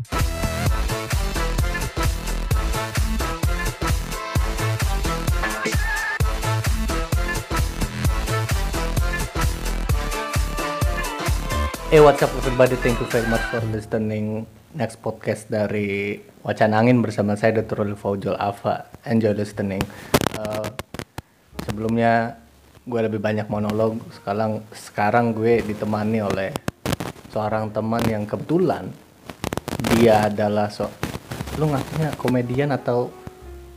Eh what's up everybody, thank you very much for listening next podcast dari Wacana Angin bersama saya Dr. Ruli Faujul Ava. Enjoy listening. Eh, sebelumnya gue lebih banyak monolog, sekarang sekarang gue ditemani oleh seorang teman yang kebetulan dia adalah so lu ngakunya komedian atau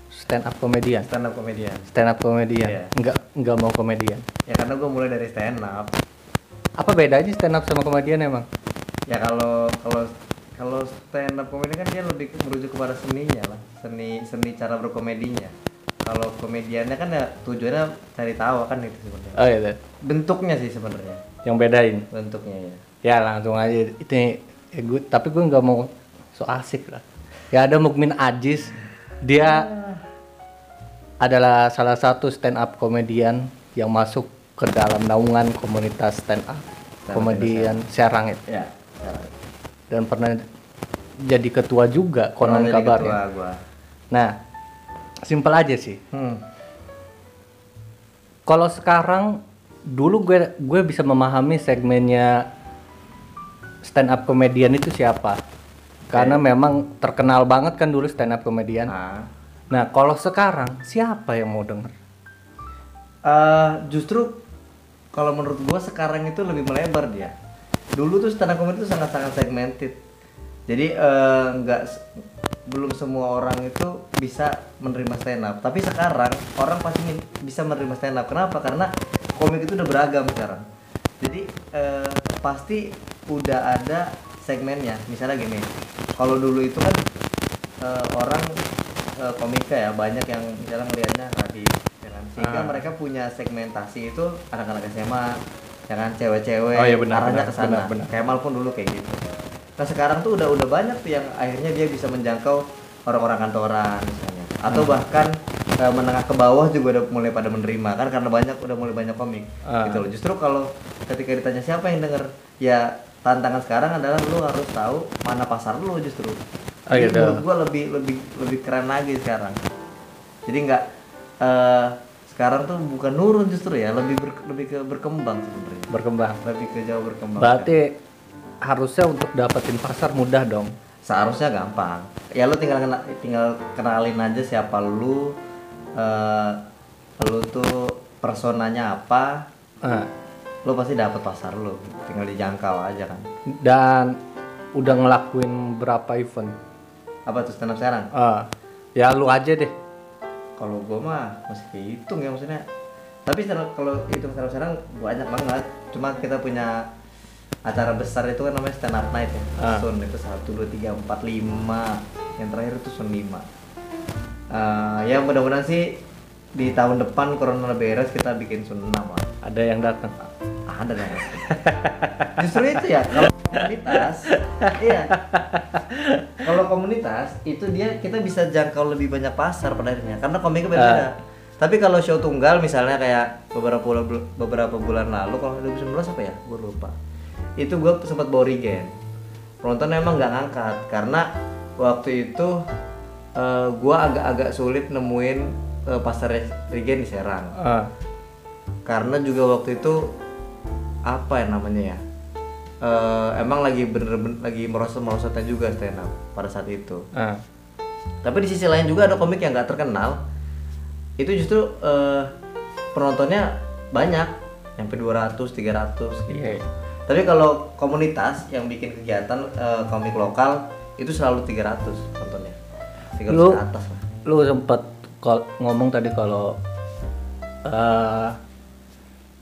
stand up komedian? stand up komedian Stand up komedian. Iya. Enggak enggak mau komedian. ya karena gue mulai dari stand up Apa bedanya stand up sama komedian emang? ya kalau kalau kalau stand up komedi kan dia lebih merujuk kepada seninya lah seni seni cara berkomedinya kalau komediannya kan ya tujuannya cari tawa kan itu sebenarnya Oh iya. bentuknya sih sebenarnya Yang bedain. bentuknya ya Ya langsung aja itu ya gue, tapi gue nggak mau so asik lah. Ya ada Mukmin Ajis, dia adalah salah satu stand up komedian yang masuk ke dalam naungan komunitas stand up komedian Serang itu ya dan pernah jadi ketua juga konon kabarnya. Nah, simpel aja sih. hmm. Kalau sekarang dulu gue gue bisa memahami segmennya stand up komedian itu siapa. Karena memang terkenal banget kan dulu stand up komedian. nah Nah, kalau sekarang siapa yang mau denger? eh, justru kalau menurut gua sekarang itu lebih melebar dia. Dulu tuh stand up comedy itu sangat-sangat segmented. Jadi eh, nggak s- belum semua orang itu bisa menerima stand up tapi sekarang orang pasti bisa menerima stand up kenapa? Karena komik itu udah beragam sekarang. Jadi eh, pasti udah ada segmennya misalnya gini kalau dulu itu kan eh, orang eh, komika ya banyak yang misalnya melihatnya ya kan? sehingga Ah. mereka punya segmentasi itu anak-anak SMA ya kan cewek-cewek Oh iya, benar, arahnya ke sana. Kemal pun dulu kayak gitu nah sekarang tuh udah udah banyak tuh yang akhirnya dia bisa menjangkau orang-orang kantoran misalnya atau Hmm. bahkan eh, menengah ke bawah juga udah mulai pada menerima kan karena banyak udah mulai banyak komik Ah. gitu loh justru kalau ketika ditanya siapa yang denger ya tantangan sekarang adalah lu harus tahu mana pasar lu justru Oh, gitu. menurut gua lebih lebih lebih keren lagi sekarang jadi nggak eh, sekarang tuh bukan nurun justru ya lebih ber- lebih ke berkembang sebenarnya Berkembang. lebih ke jauh berkembang Berarti harusnya untuk dapetin pasar mudah dong. seharusnya gampang ya lu tinggal kena, tinggal kenalin aja siapa lu eh lu tuh personanya apa Nah, lu pasti dapet pasar lu tinggal dijangkau aja kan. Dan udah ngelakuin berapa event? apa tuh stand up sekarang? Ah, ya lu aja deh. kalau gua mah masih kehitung ya maksudnya. Tapi kalau hitung stand up sekarang banyak banget. Cuma kita punya acara besar itu kan namanya stand up night ya. Ah. sun itu satu dua tiga empat lima. Yang terakhir itu sun lima. Eh, ya mudah-mudahan sih di tahun depan corona beres kita bikin sun enam lah Ada yang datang. ada dong. Justru itu ya kalau komunitas iya. Kalau komunitas itu dia kita bisa jangkau lebih banyak pasar pada akhirnya karena komiknya beda-beda. Tapi kalau show tunggal misalnya kayak beberapa bulan beberapa bulan lalu kalau 2019 apa ya? Gue lupa. Itu gue sempat bawa regen. Penonton emang nggak ngangkat karena waktu itu eh, gue agak-agak sulit nemuin eh, pasar regen di Serang. Ah, karena juga waktu itu apa ya namanya ya? Eh, emang lagi bener-bener lagi merosot merosotnya juga stand up pada saat itu. Ah. tapi di sisi lain juga ada komik yang nggak terkenal. Itu justru eh, penontonnya banyak. Sampai 200 300 gitu. Iya. tapi kalau komunitas yang bikin kegiatan eh, komik lokal itu selalu 300 penontonnya. 300 Lu- ke atas lah. Lu sempet kal- ngomong tadi kalau eh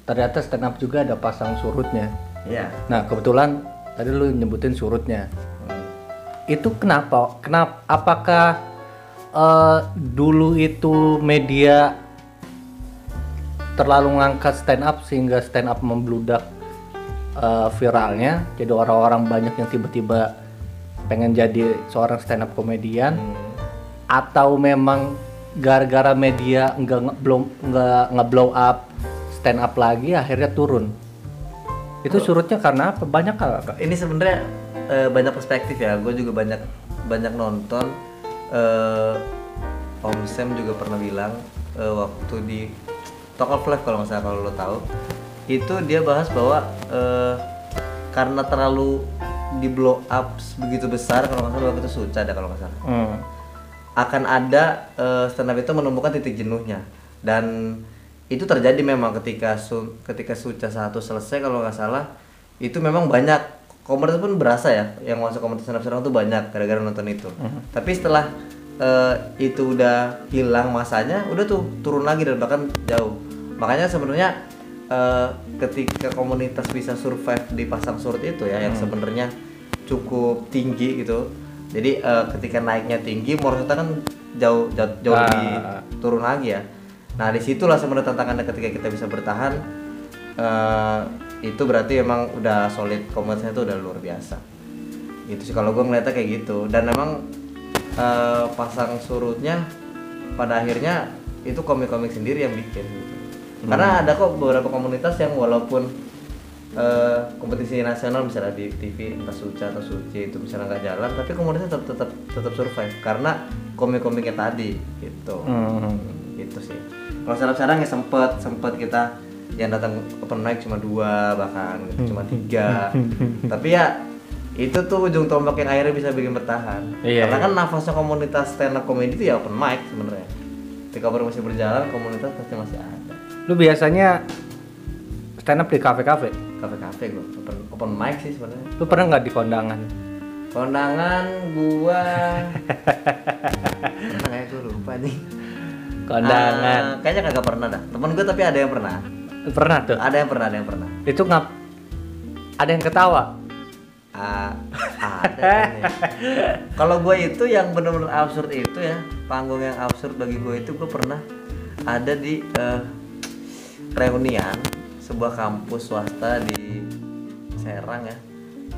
ternyata stand up juga ada pasang surutnya. iya Nah kebetulan tadi lu nyebutin surutnya. Hmm. Itu kenapa? Kenapa? Apakah eh, dulu itu media terlalu ngangkat stand up sehingga stand up membludak eh, viralnya, jadi orang-orang banyak yang tiba-tiba pengen jadi seorang stand up komedian, atau memang gara-gara media nggak belum nggak nge-blow up stand up lagi akhirnya turun. Itu surutnya karena apa? Banyak kak? ini sebenarnya eh, banyak perspektif ya. Gue juga banyak banyak nonton. eh Om Sam juga pernah bilang eh, waktu di Talk of Life kalau nggak salah kalau lo tahu itu dia bahas bahwa eh, karena terlalu di blow up begitu besar kalau nggak salah waktu itu Suca ada kalau nggak salah Hmm. Akan ada eh, stand up itu menemukan titik jenuhnya. Dan itu terjadi memang ketika su ketika Suca satu selesai kalau nggak salah itu memang banyak. Komunitas pun berasa ya yang masuk komunitas stand up sekarang tuh banyak gara-gara nonton itu. Tapi setelah eh, itu udah hilang masanya udah tuh turun lagi dan bahkan jauh. Makanya sebenarnya eh, ketika komunitas bisa survive di pasang surut itu ya yang sebenarnya cukup tinggi gitu jadi eh, ketika naiknya tinggi morosita kan jauh jauh, jauh Ah. lebih turun lagi ya nah di situlah sebenarnya tantangannya ketika kita bisa bertahan eh, itu berarti memang udah solid komunitasnya itu udah luar biasa itu sih kalau gue ngeliatnya kayak gitu dan memang eh, pasang surutnya pada akhirnya itu komik-komik sendiri yang bikin gitu. karena ada kok beberapa komunitas yang walaupun eh, kompetisi nasional misalnya di TV entah Suca atau Suci itu misalnya nggak jalan tapi komunitasnya tetap tetap tetap survive karena komik-komiknya tadi gitu Hmm. gitu sih kalau sekarang sekarang ya sempet sempet kita yang datang open mic cuma dua bahkan gitu, cuma tiga tapi ya itu tuh ujung tombak yang akhirnya bisa bikin bertahan Iya, karena iya. kan nafasnya komunitas stand up comedy itu ya open mic sebenarnya ketika baru masih berjalan komunitas pasti masih ada Lu biasanya stand up di kafe-kafe? Kafe-kafe gue open open mic sih sebenarnya Lu pernah nggak di kondangan? kondangan gua kayak gue lupa nih Kondangan. Ah, kayaknya kagak pernah dah temen gue tapi ada yang pernah pernah tuh? ada yang pernah ada yang pernah Itu ngap ada yang ketawa. Ada ya. Kalau gue itu yang bener-bener absurd itu ya, panggung yang absurd bagi gue itu gue pernah ada di eh, reunian sebuah kampus swasta di Serang ya.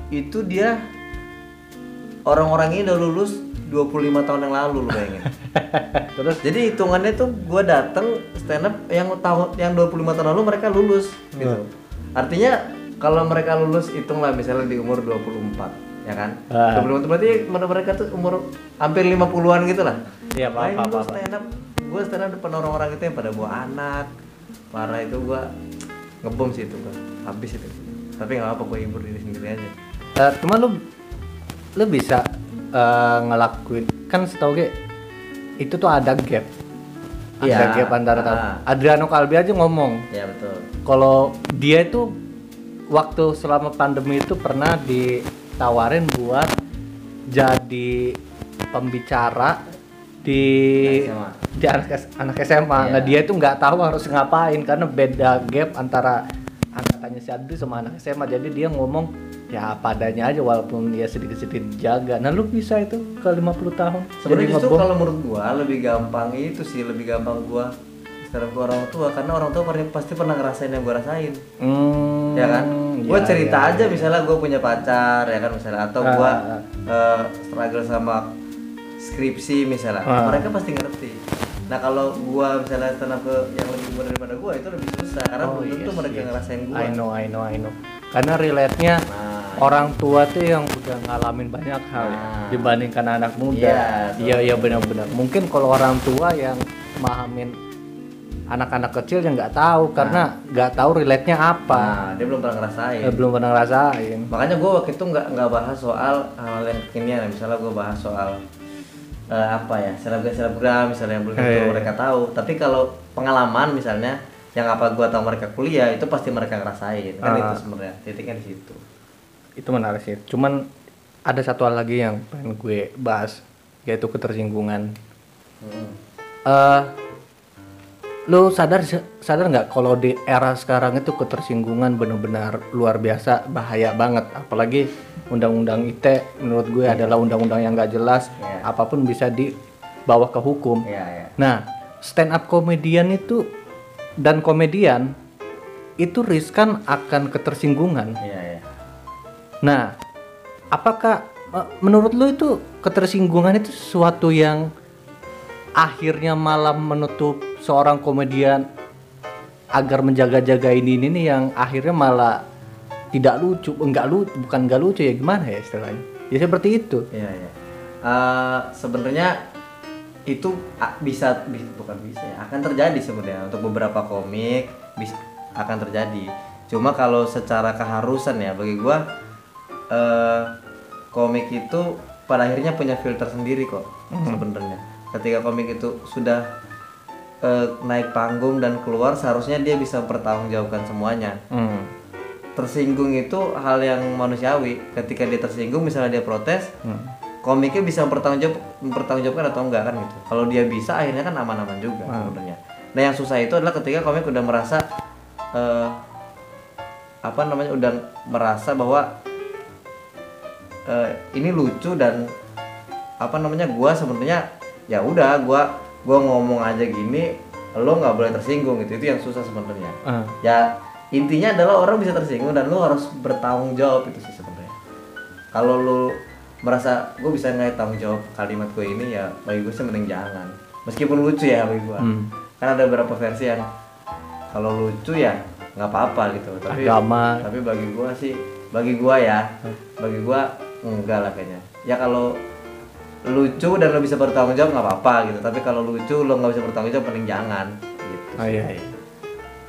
Itu dia orang-orang ini udah lulus 25 tahun yang lalu lu bayangin. Terus Jadi hitungannya tuh gue dateng stand up yang tahun yang 25 tahun lalu mereka lulus gitu. Artinya kalau mereka lulus hitunglah misalnya di umur 24 ya kan. Ah. 25 itu berarti menurut mereka tuh umur hampir 50-an gitu lah. Iya, paham, lu paham. stand up, gue stand up depan orang-orang itu yang pada bawa anak. Parah itu gue ngebom sih itu gue. Habis itu. Tapi nggak apa gue hibur diri sendiri aja. Eh, cuma lu lu bisa eh, ngelakuin kan setahu gue itu tuh ada gap ada Iya, gap antara ah. Adriano Kalbi aja ngomong Ya betul. kalau dia itu waktu selama pandemi itu pernah ditawarin buat jadi pembicara di SMA. di anak, anak SMA. Nah Iya. dia itu nggak tahu harus ngapain karena beda gap antara angkatannya si Adri sama anak SMA. Jadi dia ngomong ya apa adanya aja walaupun ya sedikit-sedikit jaga. Nah lu bisa itu ke 50 tahun. Sebenarnya justru ngebom. kalau menurut gua lebih gampang itu sih lebih gampang gua sekarang gua orang tua karena orang tua pasti pernah ngerasain yang gua rasain Hmm, ya kan gua ya, cerita ya, aja ya. misalnya gua punya pacar ya kan misalnya atau Ah, gua ah, eh, struggle sama skripsi misalnya Ah. mereka pasti ngerti nah kalau gua misalnya stand up ke yang lebih muda daripada gua itu lebih susah karena Oh, belum tentu yes, mereka yes. ngerasain gua I know, I know, I know. Karena relate-nya Nah, orang tua tuh yang udah ngalamin banyak hal ya, Nah. dibandingkan anak muda. Iya. Iya, iya benar-benar. Mungkin kalau orang tua yang mahamin anak-anak kecil yang nggak tahu karena nggak tahu relate-nya apa. nah dia belum pernah ngerasain Eh, belum pernah ngerasain. makanya gue waktu itu nggak nggak bahas soal hal yang kekinian misalnya gue bahas soal eh, apa ya selebgram selebgram misalnya yang belum tentu Eh. mereka tahu tapi kalau pengalaman misalnya yang apa gue tahu mereka kuliah itu pasti mereka ngerasain kan Ah. itu sebenarnya titiknya di situ Itu menarik sih. Cuman ada satu hal lagi yang pengen gue bahas yaitu ketersinggungan. Hmm. eh lu sadar sadar nggak kalau di era sekarang itu ketersinggungan benar-benar luar biasa bahaya banget apalagi undang-undang ITE menurut gue adalah undang-undang yang nggak jelas. Iya. apa pun bisa dibawa ke hukum. Iya ya nah stand up komedian itu dan komedian itu riskan akan ketersinggungan. Iya ya Nah, apakah eh, menurut lu itu ketersinggungan itu sesuatu yang akhirnya malah menutup seorang komedian agar menjaga-jaga ini ini nih yang akhirnya malah tidak lucu enggak lucu bukan enggak lucu ya gimana ya istilahnya ya seperti itu Iya iya. Eh, sebenarnya itu bisa, bi- bukan bisa ya akan terjadi sebenarnya untuk beberapa komik bisa akan terjadi. Cuma kalau secara keharusan ya bagi gua eh komik itu pada akhirnya punya filter sendiri kok sebenarnya. Ketika komik itu sudah eh, naik panggung dan keluar seharusnya dia bisa mempertanggungjawabkan semuanya Hmm. Tersinggung itu hal yang manusiawi. Ketika dia tersinggung misalnya dia protes komiknya bisa mempertanggungjawab mempertanggungjawabkan atau enggak kan gitu. Kalau dia bisa akhirnya kan aman-aman juga sebenarnya. Nah yang susah itu adalah ketika komik udah merasa eh, apa namanya udah merasa bahwa eh, ini lucu dan apa namanya gua sebenarnya ya udah gua gua ngomong aja gini lo nggak boleh tersinggung gitu. Itu yang susah sebenarnya. Ah. ya intinya adalah orang bisa tersinggung dan lu harus bertanggung jawab itu sih sebenarnya. Kalau lu merasa gue bisa nggak tanggung jawab kalimat gue ini ya bagi gue sih mending jangan. Meskipun lucu ya bagi gue Hmm. kan ada beberapa versi yang kalau lucu ya nggak apa-apa gitu. Tapi Agama. tapi bagi gue sih bagi gue ya bagi gue enggak lah kayaknya. Ya kalau lucu dan lo bisa bertanggung jawab nggak apa-apa gitu. Tapi kalau lucu lo nggak bisa bertanggung jawab mending jangan gitu Oh iya, iya.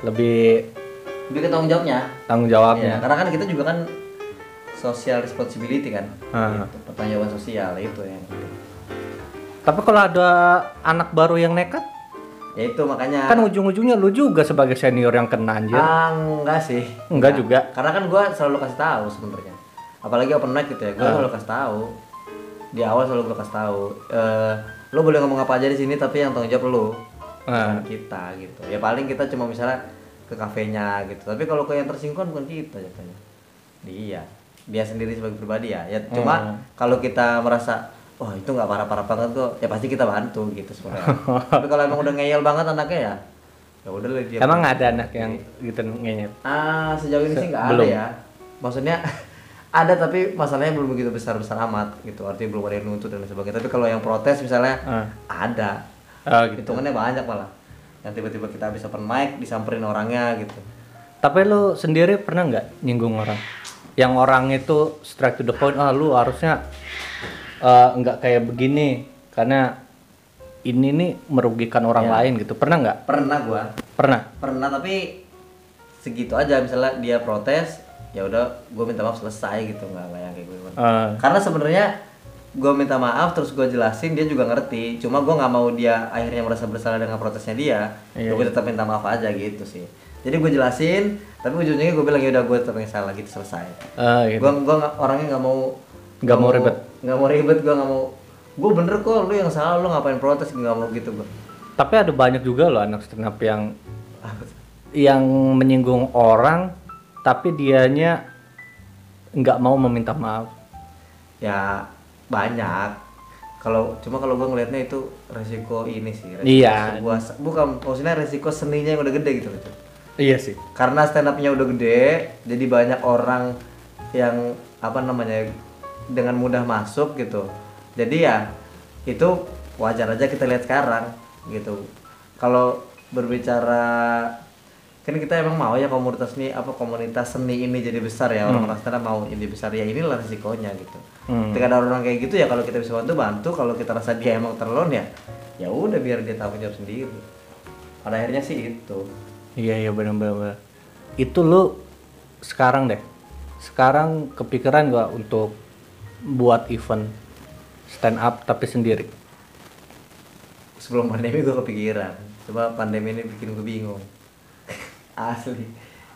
lebih lebih ke tanggung jawabnya tanggung jawabnya karena kan kita juga kan social responsibility kan. Ah. Gitu, pertanggungjawaban sosial itu yang tapi kalau ada anak baru yang nekat ya itu makanya kan ujung-ujungnya lu juga sebagai senior yang kena anjir ah, enggak sih. Enggak juga. Karena kan gua selalu kasih tahu sebenarnya. Apalagi open mic gitu ya, gua Ah. selalu kasih tahu. Di awal selalu gua kasih tahu. Eh, lo boleh ngomong apa aja di sini tapi yang tanggung jawab lo. Ah. Bukan kita gitu. Ya paling kita cuma misalnya ke kafenya gitu. Tapi kalau ke yang tersinggung kan bukan kita jatuhnya. Dia. Dia sendiri sebagai pribadi ya. Ya cuma Hmm. kalau kita merasa Wah itu nggak parah-parah banget kok, ya pasti kita bantu gitu sebenarnya. Tapi kalau emang udah ngeyel banget anaknya ya, ya udah lah dia. emang ada anak yang gitu ngenyet Ah sejauh ini sih nggak ada ya. Maksudnya ada tapi masalahnya belum begitu besar besar amat gitu. Artinya belum ada yang nuntut dan sebagainya. Tapi kalau yang protes misalnya Ah. ada. oh gitu Hitungannya banyak malah. Yang tiba-tiba kita bisa open mic disamperin orangnya gitu. tapi lu sendiri pernah nggak nyinggung orang? Yang orang itu straight to the point ah lu harusnya eh, nggak kayak begini karena ini nih merugikan orang Ya. lain gitu. Pernah nggak? Pernah gua, pernah? Pernah tapi segitu aja. Misalnya dia protes ya udah gue minta maaf selesai gitu. Nggak yang kayak gue Eh, karena sebenarnya gue minta maaf terus gue jelasin dia juga ngerti. Cuma gue nggak mau dia akhirnya merasa bersalah dengan protesnya dia Iya, gue tetap minta maaf aja gitu sih. Jadi gue jelasin tapi ujungnya gue bilang ya udah gue tetap yang salah gitu selesai. Eh, gitu. gue gue orangnya nggak mau Nggak mau ribet. nggak mau ribet gue nggak mau. Gue bener kok lu yang salah lu ngapain protes nggak mau gitu gue tapi ada banyak juga loh anak stand up yang yang menyinggung orang tapi dianya nggak mau meminta maaf. Ya banyak. Kalau cuma kalau gue ngelihatnya itu resiko ini sih resiko Iya. sebuah bukan maksudnya resiko seninya yang udah gede gitu loh iya sih. Karena stand up-nya udah gede jadi banyak orang yang apa namanya dengan mudah masuk gitu. Jadi ya itu wajar aja kita lihat sekarang gitu. Kalau berbicara kan kita emang mau ya komunitas nih apa komunitas seni ini jadi besar ya. Orang-orang stand up mau jadi besar. Ya inilah resikonya gitu. Hmm. ketika ada orang kayak gitu ya kalau kita bisa bantu bantu. Kalau kita rasa dia emang terlon ya ya udah biar dia tanggung jawab sendiri. Pada akhirnya sih itu. Iya iya benar-benar itu lu sekarang deh. Sekarang kepikiran gak untuk buat event stand up tapi sendiri? Sebelum pandemi gue kepikiran. Coba pandemi ini bikin gue bingung asli.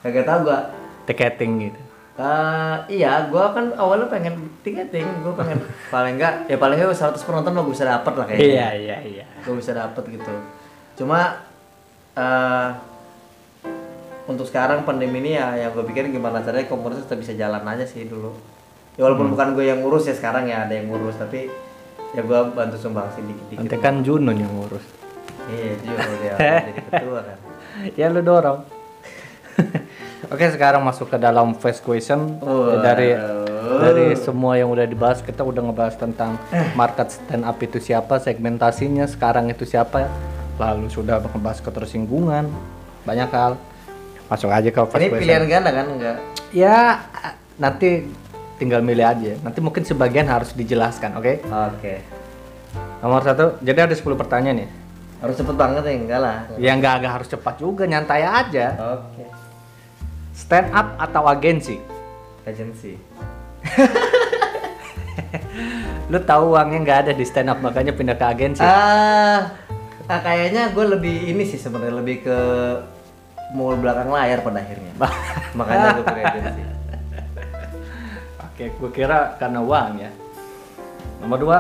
Kagak tau gue tiketing gitu. Eh, iya gue kan awalnya pengen tiketing. Gue pengen paling enggak ya paling enggak 100 penonton mah gue bisa dapet lah kayaknya. Iya iya iya. Gue bisa dapet gitu. Cuma eh untuk sekarang pandemi ini ya yang gue pikir gimana caranya komunitas tetap bisa jalan aja sih dulu. Ya walaupun bukan gue yang ngurus ya sekarang ya ada yang ngurus tapi ya gue bantu sumbangsi dikit-dikit nanti kan Junun yang ngurus. Iya juga dia jadi ketua kan. Ya lu dorong Oke sekarang masuk ke dalam first question Waduh. dari dari semua yang udah dibahas kita udah ngebahas tentang market stand up itu siapa segmentasinya sekarang itu siapa lalu sudah ngebahas ketersinggungan banyak hal masuk aja ke first ini question pilihan ganda kan enggak ya nanti tinggal milih aja. Nanti mungkin sebagian harus dijelaskan, oke? Oke. Nomor satu, jadi ada 10 pertanyaan ya? Harus cepet banget ya, enggak lah. Ya nggak agak harus cepat juga, nyantai aja. Oke. Stand up atau agensi? Agency. Lu tahu uangnya nggak ada di stand up makanya pindah ke agensi. Ah, ah kayaknya gue lebih ini sih sebenarnya lebih ke mau belakang layar pada akhirnya. Makanya gue pilih agency. Oke, gue kira karena uang ya. Nomor dua,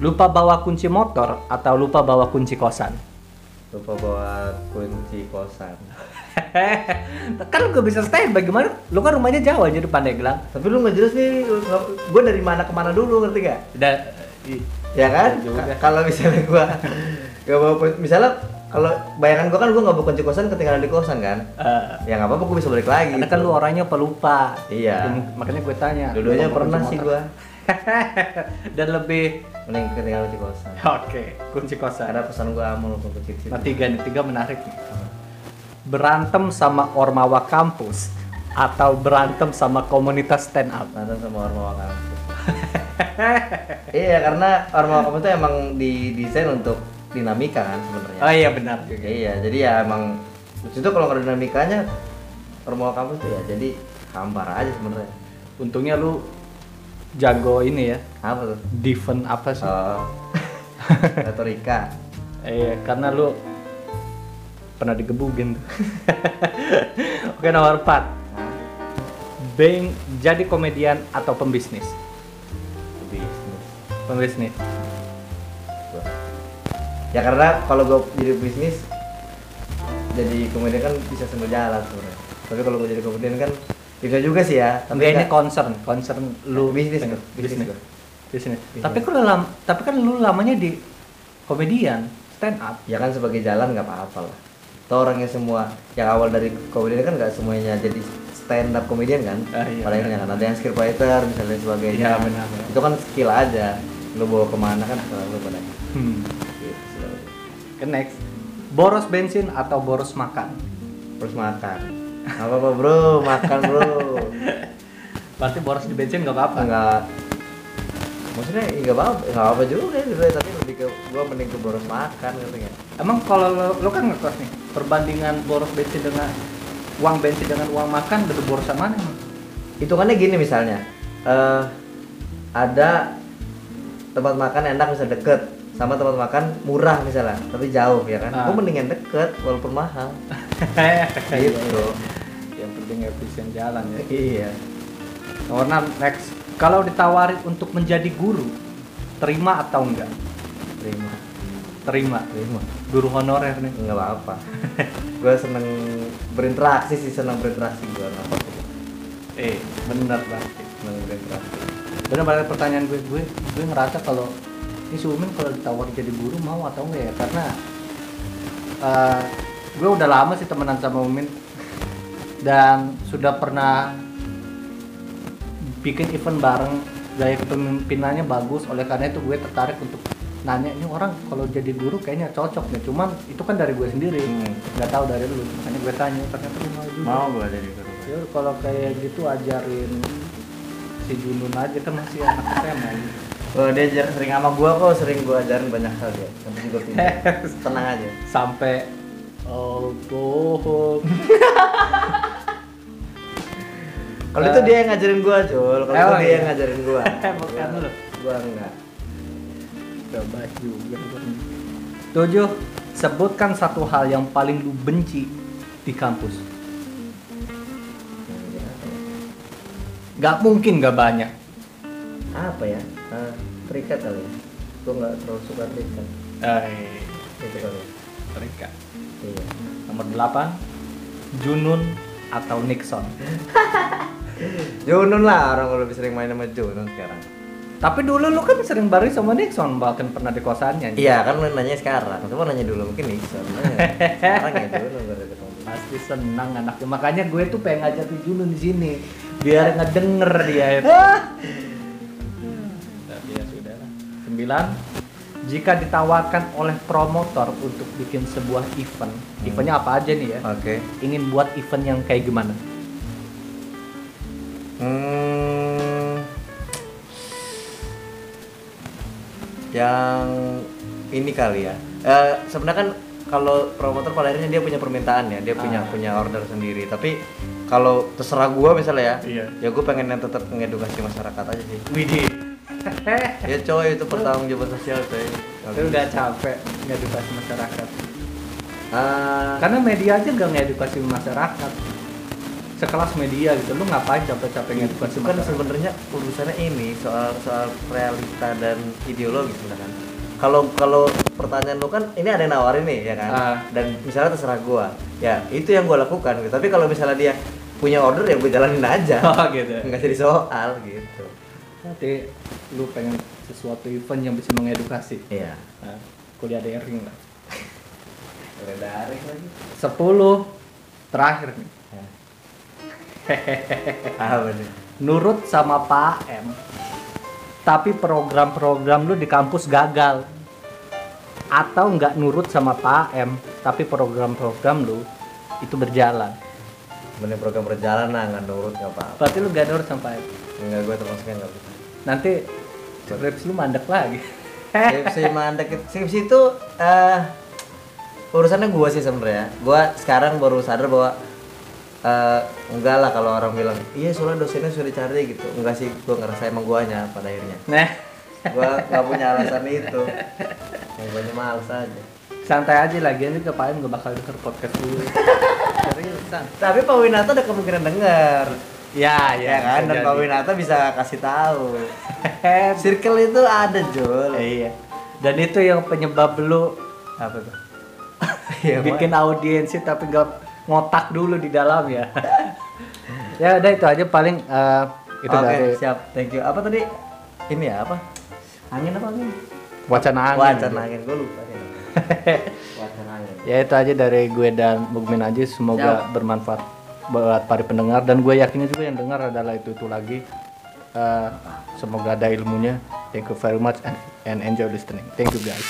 lupa bawa kunci motor atau lupa bawa kunci kosan? Lupa bawa kunci kosan. kan lu gak bisa stand bagaimana? Lu kan rumahnya jauh aja depan Pandeglang. Tapi lu nggak jelas nih, gue dari mana ke mana dulu ngerti gak? Dan i- Ya kan? Ka- Kalau misalnya gue gak bawa kunci, misalnya kalau bayangan gue kan gue nggak kunci kosan ketinggalan di kosan kan? eh, Ya nggak apa-apa gue bisa balik lagi. karena kan lu orangnya pelupa. Iya. Dan makanya gue tanya. Dulunya pernah sih gue. Dan lebih Mending ketinggalan di kosan. Oke, kunci kosan. Karena pesan gue untuk kunci itu. Nah tiga nih, tiga menarik nih. Berantem sama ormawa kampus atau berantem sama komunitas stand up. Nonton sama Ormawa Kampus. iya karena Ormawa Kampus itu emang didesain untuk dinamika kan sebenarnya. Oh iya benar juga. Iya jadi ya emang itu kalau nggak ada dinamikanya Ormawa Kampus tuh ya jadi hambar aja sebenarnya. Untungnya lu jago ini ya, Apa tuh? defend apa sih? Oh. retorika. Iya, karena lu pernah digebugin. Oke nomor 4 Nah, Being jadi komedian atau pembisnis? bisnis. Pembisnis. Gua. Ya karena kalau gue jadi bisnis jadi komedian kan bisa sambil jalan sebenarnya. Tapi kalau gue jadi komedian kan bisa juga sih ya. Tapi ini concern, concern lu Bisnis bisnis bisnis. gua. Bisnis. Bisnis. Tapi kan lu lam, tapi kan lu lamanya di komedian, stand up. ya kan sebagai jalan nggak apa-apa lah Toh orangnya semua yang awal dari komedian kan nggak semuanya jadi stand up komedian kan Ah, iya, pada akhirnya kan ada yang scriptwriter misalnya sebagainya Iya, benar, benar. itu kan skill aja lu bawa ke mana kan selalu pada Hmm. gitu. Oke, next. Boros bensin atau boros makan? terus makan nggak apa-apa bro makan bro Berarti boros di bensin nggak apa-apa. nggak maksudnya ya nggak apa nggak apa juga sebenarnya tapi lebih ke gua mending ke boros makan gitu ya Emang kalau lo, lo kan ngekos nih, perbandingan boros bensin dengan uang bensin dengan uang makan lebih borosan mana emang? hitungannya gini misalnya eh ada tempat makan enak bisa deket sama tempat makan murah misalnya tapi jauh ya kan Ah. gue mending yang deket walaupun mahal gitu. Yang penting efisien jalan ya. iya enam, next. Kalau ditawarin untuk menjadi guru, terima atau enggak? terima Terima. terima Guru honorer nih. nggak apa-apa gue seneng berinteraksi sih seneng berinteraksi gue apa-apa Eh, bener berarti. seneng berinteraksi Bener berarti pertanyaan gue, gue, gue ngerasa kalau ini si Umin kalau ditawar jadi guru mau atau enggak ya? Karena eh, gue udah lama sih temenan sama Umin dan sudah pernah bikin event bareng gaya kepemimpinannya bagus oleh karena itu gue tertarik untuk nanya ini orang kalau jadi guru kayaknya cocok nih cuman itu kan dari gue sendiri Hmm. nggak tahu dari lu makanya gue tanya ternyata lu mau juga mau gue jadi guru ya kalau kayak gitu ajarin si Junun aja kan masih anak SMA gitu. Oh, dia jar- sering sama gua kok, sering gua ajarin banyak hal ya. Juga pintar. Tenang aja. sampai oh bohong Kalau itu dia yang ngajarin gua, Cul. Kalau itu Emang dia iya? yang ngajarin gua. Bukan lu. Gua enggak. coba juga tujuh sebutkan satu hal yang paling lu benci di kampus nggak mungkin nggak banyak Apa ya? Ah, terikat kali ya. Gua nggak terlalu suka terikat. eh Itu kali. ya. mereka Iya. nomor 8 Junun atau Nixon Junun lah orang lebih sering main sama Junun sekarang. tapi dulu lu kan sering bareng sama Nixon bahkan pernah di kosannya Iya kan lu nanya sekarang. Coba nanya dulu mungkin Nixon. Sekarang ya ketemu. pasti senang anaknya makanya gue tuh pengen ngajakin Junun di sini biar ngedenger dia itu tapi ya sudah lah sembilan jika ditawarkan oleh promotor untuk bikin sebuah event eventnya apa aja nih ya Oke. ingin buat event yang kayak gimana kali ya Eh, sebenarnya kan kalau promotor pada akhirnya dia punya permintaan ya dia punya Ah. punya order sendiri tapi kalau terserah gua misalnya ya Iya. ya gue pengen yang tetap mengedukasi masyarakat aja sih Widih. ya coy itu pertanggung jawaban sosial coy Lu udah capek ngedukasi masyarakat. Ah, Karena media aja gak ngedukasi masyarakat. Sekelas media gitu, lu ngapain capek-capek ngedukasi itu kan masyarakat? sebenarnya urusannya ini soal soal realita dan ideologi sebenarnya. Kalau kalau pertanyaan lu kan ini ada yang nawarin nih ya kan. Ah. Dan misalnya terserah gua. Ya, itu yang gua lakukan gitu. Tapi kalau misalnya dia punya order ya gue jalanin aja. Oh gitu. Enggak jadi soal gitu. Berarti lu pengen sesuatu event yang bisa mengedukasi. Iya. Nah, kuliah daring lah. Udah daring lagi. 10 terakhir nih. Ah, bener. Nurut sama Pak M. Tapi program-program lu di kampus gagal. Atau nggak nurut sama Pak M, tapi program-program lu itu berjalan. Bener program berjalan nah nggak nurut nggak apa-apa. Berarti lu gak nurut sama Pak M. Enggak gue termasuknya nggak bisa. Nanti skripsi lu mandek lagi. skripsi mandek skripsi itu eh urusannya gua sih sebenarnya gua sekarang baru sadar bahwa eh enggak lah kalau orang bilang iya soalnya dosennya sudah dicari gitu enggak sih gua ngerasa emang guanya pada akhirnya Nah, gua nggak punya alasan itu yang guanya males aja santai aja lagi ini ke Pak M gak bakal denger podcast dulu. Seriusan. tapi Pak Winata ada kemungkinan denger Ya, ya kan dan Pak Winata bisa kasih tahu circle itu ada Jul iya. Dan itu yang penyebab lu apa tuh? Iya, bikin audiensi tapi gak ngotak dulu di dalam ya. ya udah itu aja paling eh, itu Oke, dari siap. Thank you. Apa tadi? Ini ya apa? Angin apa angin? wacana angin. Wacana angin. Gue lupa ya. Wacana angin. ya itu aja dari gue dan Mukmin aja semoga bermanfaat buat para pendengar dan gue yakinnya juga yang dengar adalah itu itu lagi Eh, semoga ada ilmunya thank you very much and, and enjoy listening thank you guys